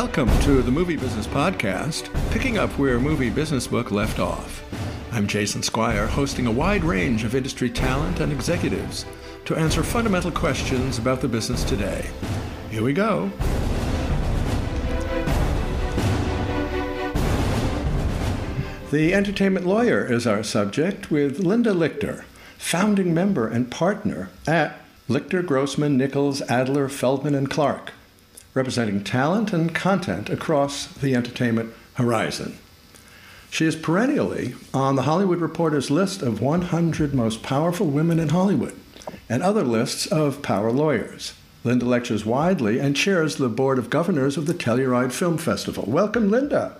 Welcome to the Movie Business Podcast, picking up where Movie Business Book left off. I'm Jason Squire, hosting a wide range of industry talent and executives to answer fundamental questions about the business today. Here we go. The entertainment lawyer is our subject with Linda Lichter, founding member and partner at Lichter, Grossman, Nichols, Adler, Feldman, and Clark representing talent and content across the entertainment horizon. She is perennially on the Hollywood Reporter's list of 100 most powerful women in Hollywood and other lists of power lawyers. Linda lectures widely and chairs the board of governors of the Telluride Film Festival. Welcome, Linda.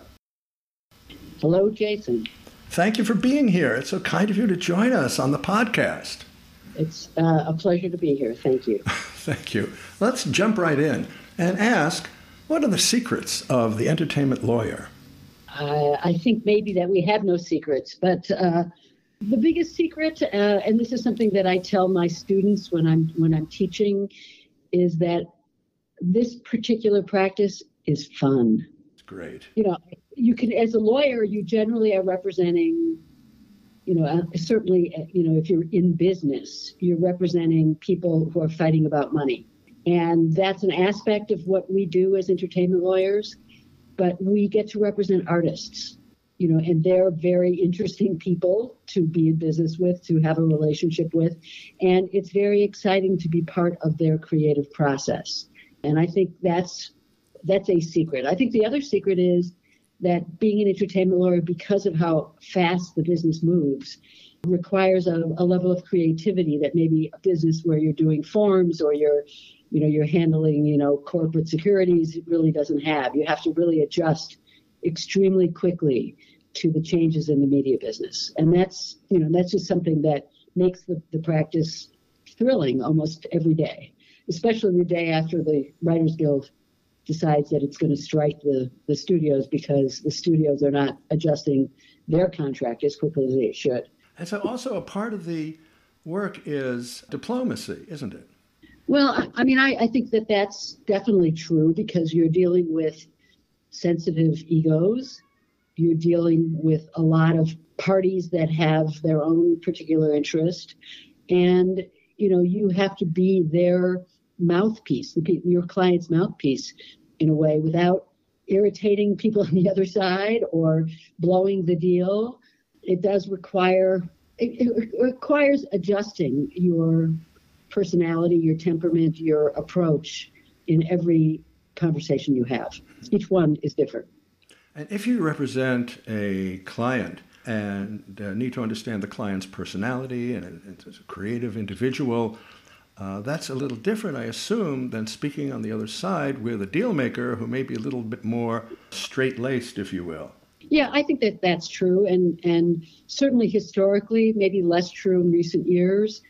Hello, Jason. Thank you for being here. It's so kind of you to join us on the podcast. It's uh, a pleasure to be here. Thank you. Thank you. Let's jump right in and ask what are the secrets of the entertainment lawyer? Uh, I think maybe that we have no secrets, but uh, the biggest secret, uh, and this is something that I tell my students when I'm when I'm teaching, is that this particular practice is fun. It's great. You know, you can as a lawyer, you generally are representing. You know, uh, certainly, uh, you know, if you're in business, you're representing people who are fighting about money and that's an aspect of what we do as entertainment lawyers. But we get to represent artists, you know, and they're very interesting people to be in business with, to have a relationship with. And it's very exciting to be part of their creative process. And I think that's that's a secret. I think the other secret is that being an entertainment lawyer, because of how fast the business moves, requires a, a, level of creativity that maybe a business where you're doing forms or you're you know you're handling you know corporate securities it really doesn't have. You have to really adjust extremely quickly to the changes in the media business. And that's you know that's just something that makes the, the practice thrilling almost every day especially the day after the writers guild decides that it's going to strike the, the studios because the studios are not adjusting their contract as quickly as they should and so also a part of the work is diplomacy isn't it well, I mean, I, I think that that's definitely true because you're dealing with sensitive egos. You're dealing with a lot of parties that have their own particular interest. And, you know, you have to be their mouthpiece, your client's mouthpiece in a way without irritating people on the other side or blowing the deal. It does require, it, it requires adjusting your personality, your temperament, your approach in every conversation you have. Each one is different. And if you represent a client and uh, need to understand the client's personality and as a creative individual, uh, that's a little different, I assume, than speaking on the other side with a deal maker who may be a little bit more straight laced, if you will. Yeah, I think that that's true, and and certainly historically, maybe less true in recent years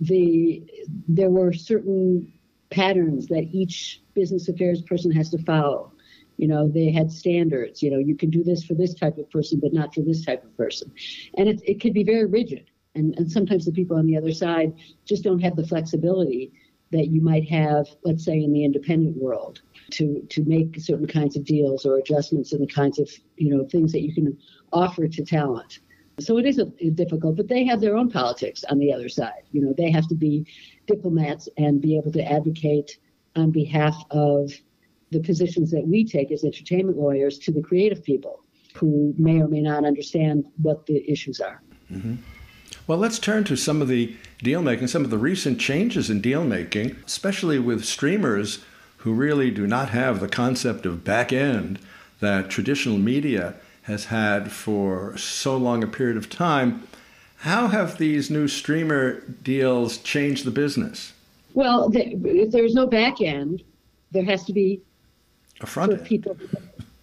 the there were certain patterns that each business affairs person has to follow. You know, they had standards. You know, you can do this for this type of person, but not for this type of person, and it it could be very rigid. And and sometimes the people on the other side just don't have the flexibility that you might have, let's say, in the independent world, to to make certain kinds of deals or adjustments in the kinds of you know things that you can offer to talent. So it is a, a difficult, but they have their own politics on the other side. You know, they have to be diplomats and be able to advocate on behalf of the positions that we take as entertainment lawyers to the creative people who may or may not understand what the issues are. Mm-hmm. Well, let's turn to some of the deal making, some of the recent changes in deal making, especially with streamers who really do not have the concept of back end that traditional media has had for so long a period of time. How have these new streamer deals changed the business? Well, if there's no back end, there has to be a front end. People,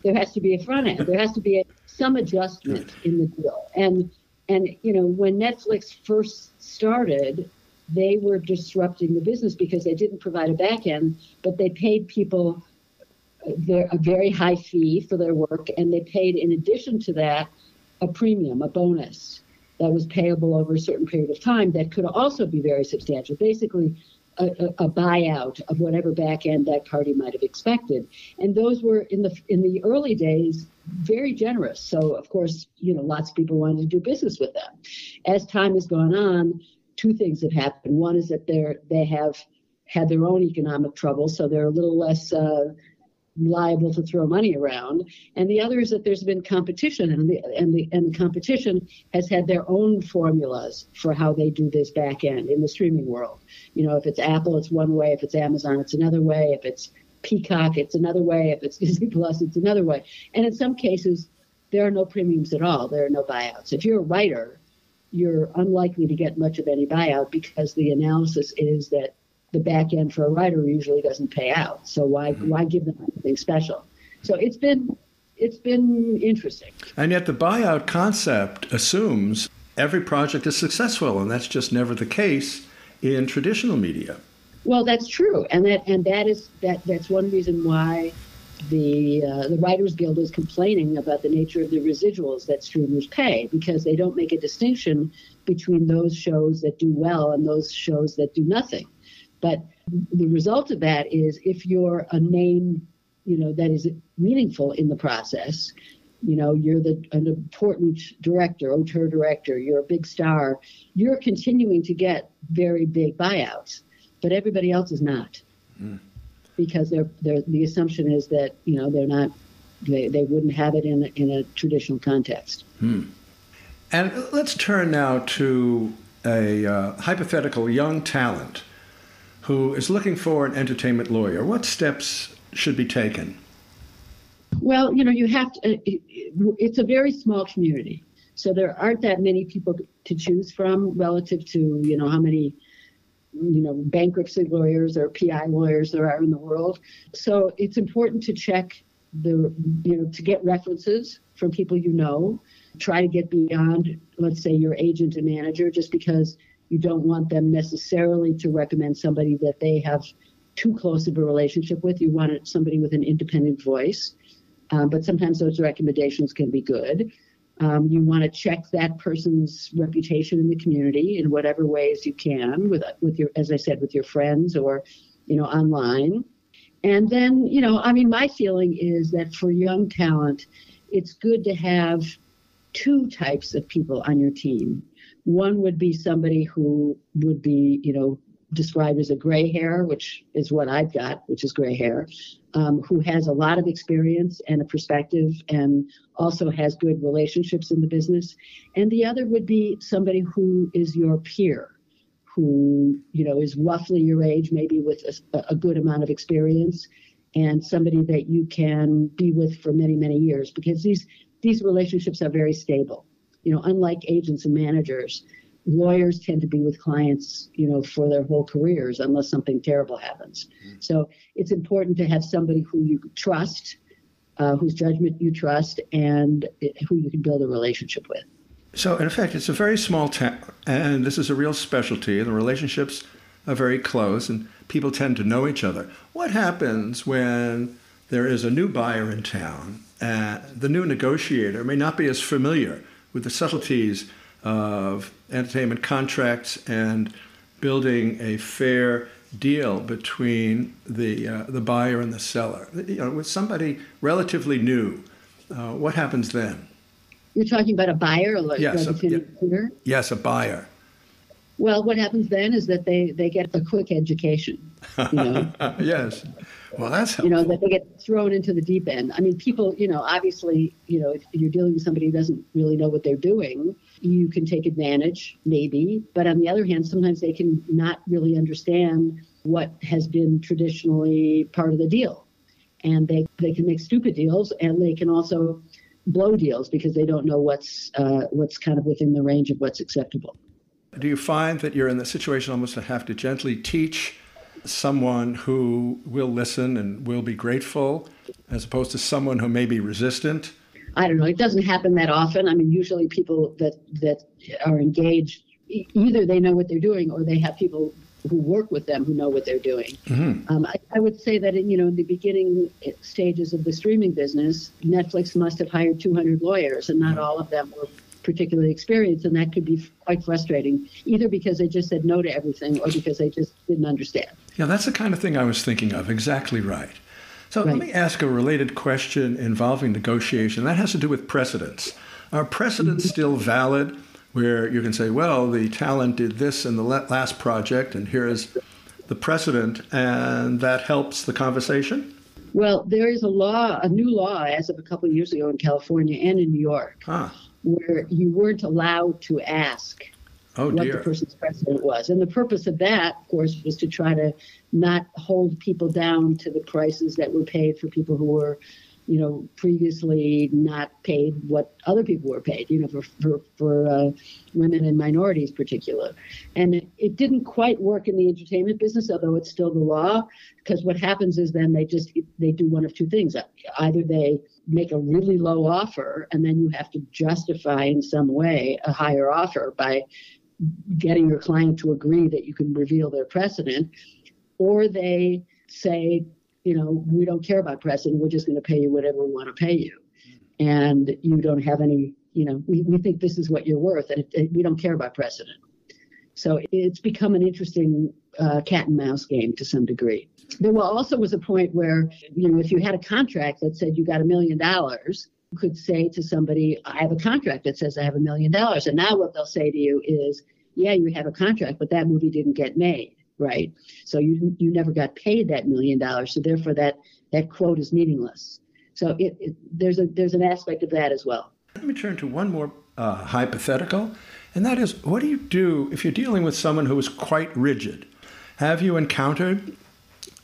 there has to be a front end. There has to be a, some adjustment in the deal. And and you know when Netflix first started, they were disrupting the business because they didn't provide a back end, but they paid people uh, a very high fee for their work, and they paid, in addition to that, a premium, a bonus that was payable over a certain period of time that could also be very substantial. Basically, a, a, buyout of whatever back end that party might have expected. And those were in the in the early days very generous. So of course, you know, lots of people wanted to do business with them. As time has gone on, two things have happened. One is that they're they have had their own economic troubles, so they're a little less uh, liable to throw money around. And the other is that there's been competition, and the and the and the competition has had their own formulas for how they do this back end in the streaming world. You know, if it's Apple, it's one way. If it's Amazon, it's another way. If it's Peacock, it's another way. If it's Disney Plus, it's another way. And in some cases, there are no premiums at all. There are no buyouts. If you're a writer, you're unlikely to get much of any buyout because the analysis is that the back end for a writer usually doesn't pay out. So why mm-hmm. why give them anything special? So it's been it's been interesting. And yet the buyout concept assumes every project is successful, and that's just never the case in traditional media. Well, that's true, and that and that is that that's one reason why the uh, the Writers Guild is complaining about the nature of the residuals that streamers pay because they don't make a distinction between those shows that do well and those shows that do nothing. But the result of that is if you're a name, you know, that is meaningful in the process, you know, you're the an important director, auteur director, you're a big star, you're continuing to get very big buyouts, but everybody else is not. Mm. Because they're, they're, the assumption is that, you know, they're not, they, they wouldn't have it in, a, in a traditional context. Hmm. And let's turn now to a uh, hypothetical young talent who is looking for an entertainment lawyer, what steps should be taken? Well, you know, you have to, uh, it's a very small community. So there aren't that many people to choose from relative to, you know, how many, you know, bankruptcy lawyers or PI lawyers there are in the world. So it's important to check the, you know, to get references from people you know. Try to get beyond, let's say, your agent and manager, just because you don't want them necessarily to recommend somebody that they have too close of a relationship with. You want somebody with an independent voice. Um, but sometimes those recommendations can be good. Um, you want to check that person's reputation in the community in whatever ways you can, with with your, as I said, with your friends or, you know, online. And then, you know, I mean, my feeling is that for young talent, it's good to have two types of people on your team. One would be somebody who would be, you know, described as a gray hair, which is what I've got, which is gray hair, um, who has a lot of experience and a perspective and also has good relationships in the business. And the other would be somebody who is your peer, who, you know, is roughly your age, maybe with a, a good amount of experience and somebody that you can be with for many, many years because these, these relationships are very stable you know, unlike agents and managers, lawyers tend to be with clients, you know, for their whole careers unless something terrible happens. Mm-hmm. So it's important to have somebody who you trust, uh, whose judgment you trust, and who you can build a relationship with. So, in effect, it's a very small town, and this is a real specialty. The relationships are very close, and people tend to know each other. What happens when there is a new buyer in town, and the new negotiator may not be as familiar with the subtleties of entertainment contracts and building a fair deal between the uh, the buyer and the seller. You know, with somebody relatively new, uh, what happens then? You're talking about a buyer, like yes, a, yeah, yes, a buyer. Well, what happens then is that they they get a quick education. You know? yes. Well, that's helpful. you know that they get thrown into the deep end. I mean, people, you know, obviously, you know, if you're dealing with somebody who doesn't really know what they're doing, you can take advantage, maybe. But on the other hand, sometimes they can not really understand what has been traditionally part of the deal, and they they can make stupid deals, and they can also blow deals because they don't know what's uh, what's kind of within the range of what's acceptable. Do you find that you're in the situation almost to have to gently teach? someone who will listen and will be grateful as opposed to someone who may be resistant? I don't know. It doesn't happen that often. I mean, usually people that that are engaged, either they know what they're doing or they have people who work with them who know what they're doing. Mm-hmm. Um, I, I, would say that in, you know in the beginning stages of the streaming business, Netflix must have hired 200 lawyers, and not all of them were particularly experienced, and that could be quite frustrating, either because they just said no to everything or because they just didn't understand. Yeah, that's the kind of thing I was thinking of. Exactly right. So right. let me ask a related question involving negotiation. That has to do with precedents. Are precedents mm-hmm. still valid where you can say, well, the talent did this in the last project, and here is the precedent, and that helps the conversation? Well, there is a law, a new law as of a couple of years ago in California and in New York, huh. Where you weren't allowed to ask oh, what the person's precedent was. And the purpose of that, of course, was to try to not hold people down to the prices that were paid for people who were you know, previously not paid what other people were paid, you know, for, for, for uh, women and minorities particular. And it, it, didn't quite work in the entertainment business, although it's still the law, because what happens is then they just, they do one of two things. Either they make a really low offer and then you have to justify in some way a higher offer by getting your client to agree that you can reveal their precedent, or they say, you know, we don't care about precedent. We're just going to pay you whatever we want to pay you. And you don't have any, you know, we, we think this is what you're worth, and it, it, we don't care about precedent. So it's become an interesting uh, cat and mouse game to some degree. There also was a point where, you know, if you had a contract that said you got a million dollars, you could say to somebody, I have a contract that says I have a million dollars. And now what they'll say to you is, yeah, you have a contract, but that movie didn't get made right? So you you never got paid that million dollars, so therefore that that quote is meaningless. So it, it, there's a there's an aspect of that as well. Let me turn to one more uh, hypothetical, and that is, what do you do if you're dealing with someone who is quite rigid? Have you encountered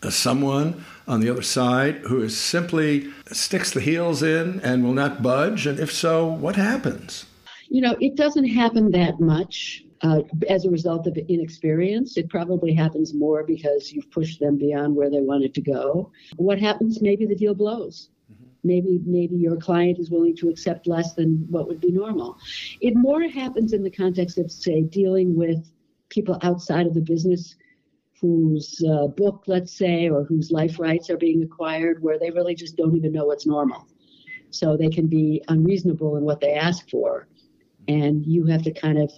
uh, someone on the other side who is simply sticks the heels in and will not budge? And if so, what happens? You know, it doesn't happen that much uh, as a result of inexperience. It probably happens more because you've pushed them beyond where they wanted to go. What happens? Maybe the deal blows. Mm-hmm. Maybe maybe your client is willing to accept less than what would be normal. It more happens in the context of say dealing with people outside of the business whose uh, book, let's say, or whose life rights are being acquired, where they really just don't even know what's normal. So they can be unreasonable in what they ask for. And you have to kind of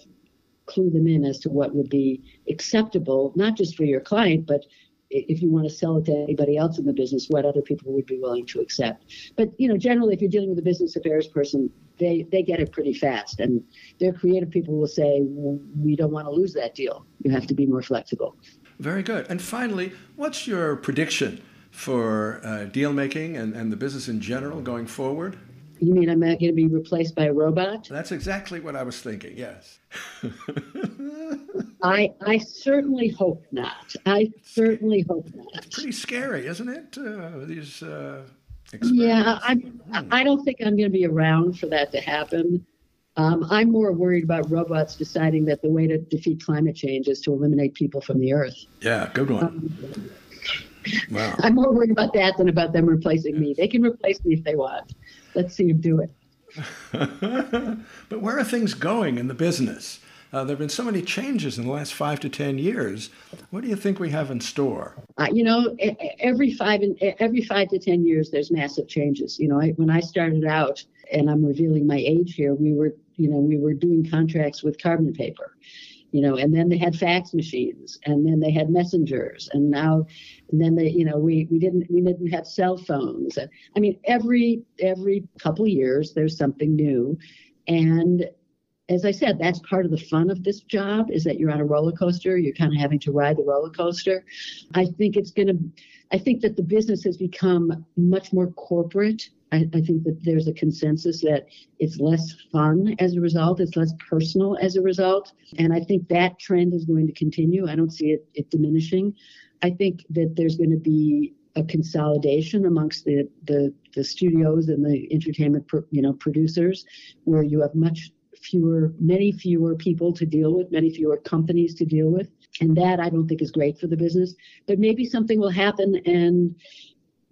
clue them in as to what would be acceptable, not just for your client, but if you want to sell it to anybody else in the business, what other people would be willing to accept. But you know, generally, if you're dealing with a business affairs person, they they get it pretty fast, and their creative people will say, well, "We don't want to lose that deal. You have to be more flexible." Very good. And finally, what's your prediction for uh, deal making and, and the business in general going forward? You mean I'm not going to be replaced by a robot? That's exactly what I was thinking. Yes. I I certainly hope not. I certainly hope not. It's pretty scary, isn't it? Uh, these. Uh, yeah, I. I don't think I'm going to be around for that to happen. Um, I'm more worried about robots deciding that the way to defeat climate change is to eliminate people from the earth. Yeah, good one. Um, wow. I'm more worried about that than about them replacing yes. me. They can replace me if they want let's see him do it. but where are things going in the business? Uh, there have been so many changes in the last five to ten years. What do you think we have in store? Uh, you know, every five and every five to ten years, there's massive changes. You know, I, when I started out, and I'm revealing my age here, we were, you know, we were doing contracts with carbon paper, you know, and then they had fax machines, and then they had messengers, and now, and then they, you know, we we didn't we didn't have cell phones, and I mean, every every couple of years there's something new, and as I said, that's part of the fun of this job is that you're on a roller coaster. You're kind of having to ride the roller coaster. I think it's going to, I think that the business has become much more corporate I, I, think that there's a consensus that it's less fun as a result, it's less personal as a result. And I think that trend is going to continue. I don't see it, it diminishing. I think that there's going to be a consolidation amongst the, the, the studios and the entertainment pro, you know producers where you have much fewer many fewer people to deal with many fewer companies to deal with and that i don't think is great for the business but maybe something will happen and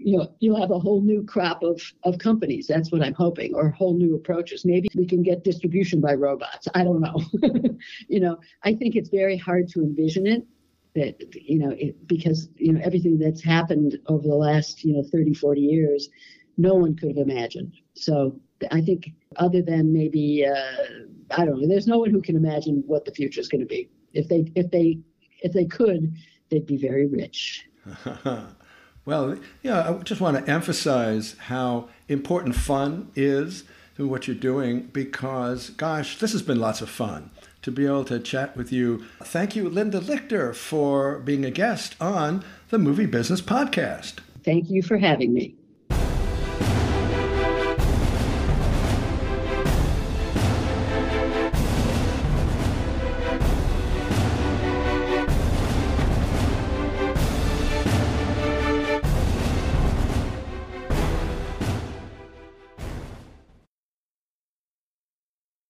you know, you'll have a whole new crop of, of companies. That's what I'm hoping, or whole new approaches. Maybe we can get distribution by robots. I don't know. you know, I think it's very hard to envision it that, you know, it, because, you know, everything that's happened over the last, you know, 30, 40 years, no one could have imagined. So I think other than maybe uh, I don't know, there's no one who can imagine what the future is going to be. If they if they if they could, they'd be very rich. well, yeah, I just want to emphasize how important fun is to what you're doing because, gosh, this has been lots of fun to be able to chat with you. Thank you, Linda Lichter, for being a guest on the Movie Business Podcast. Thank you for having me.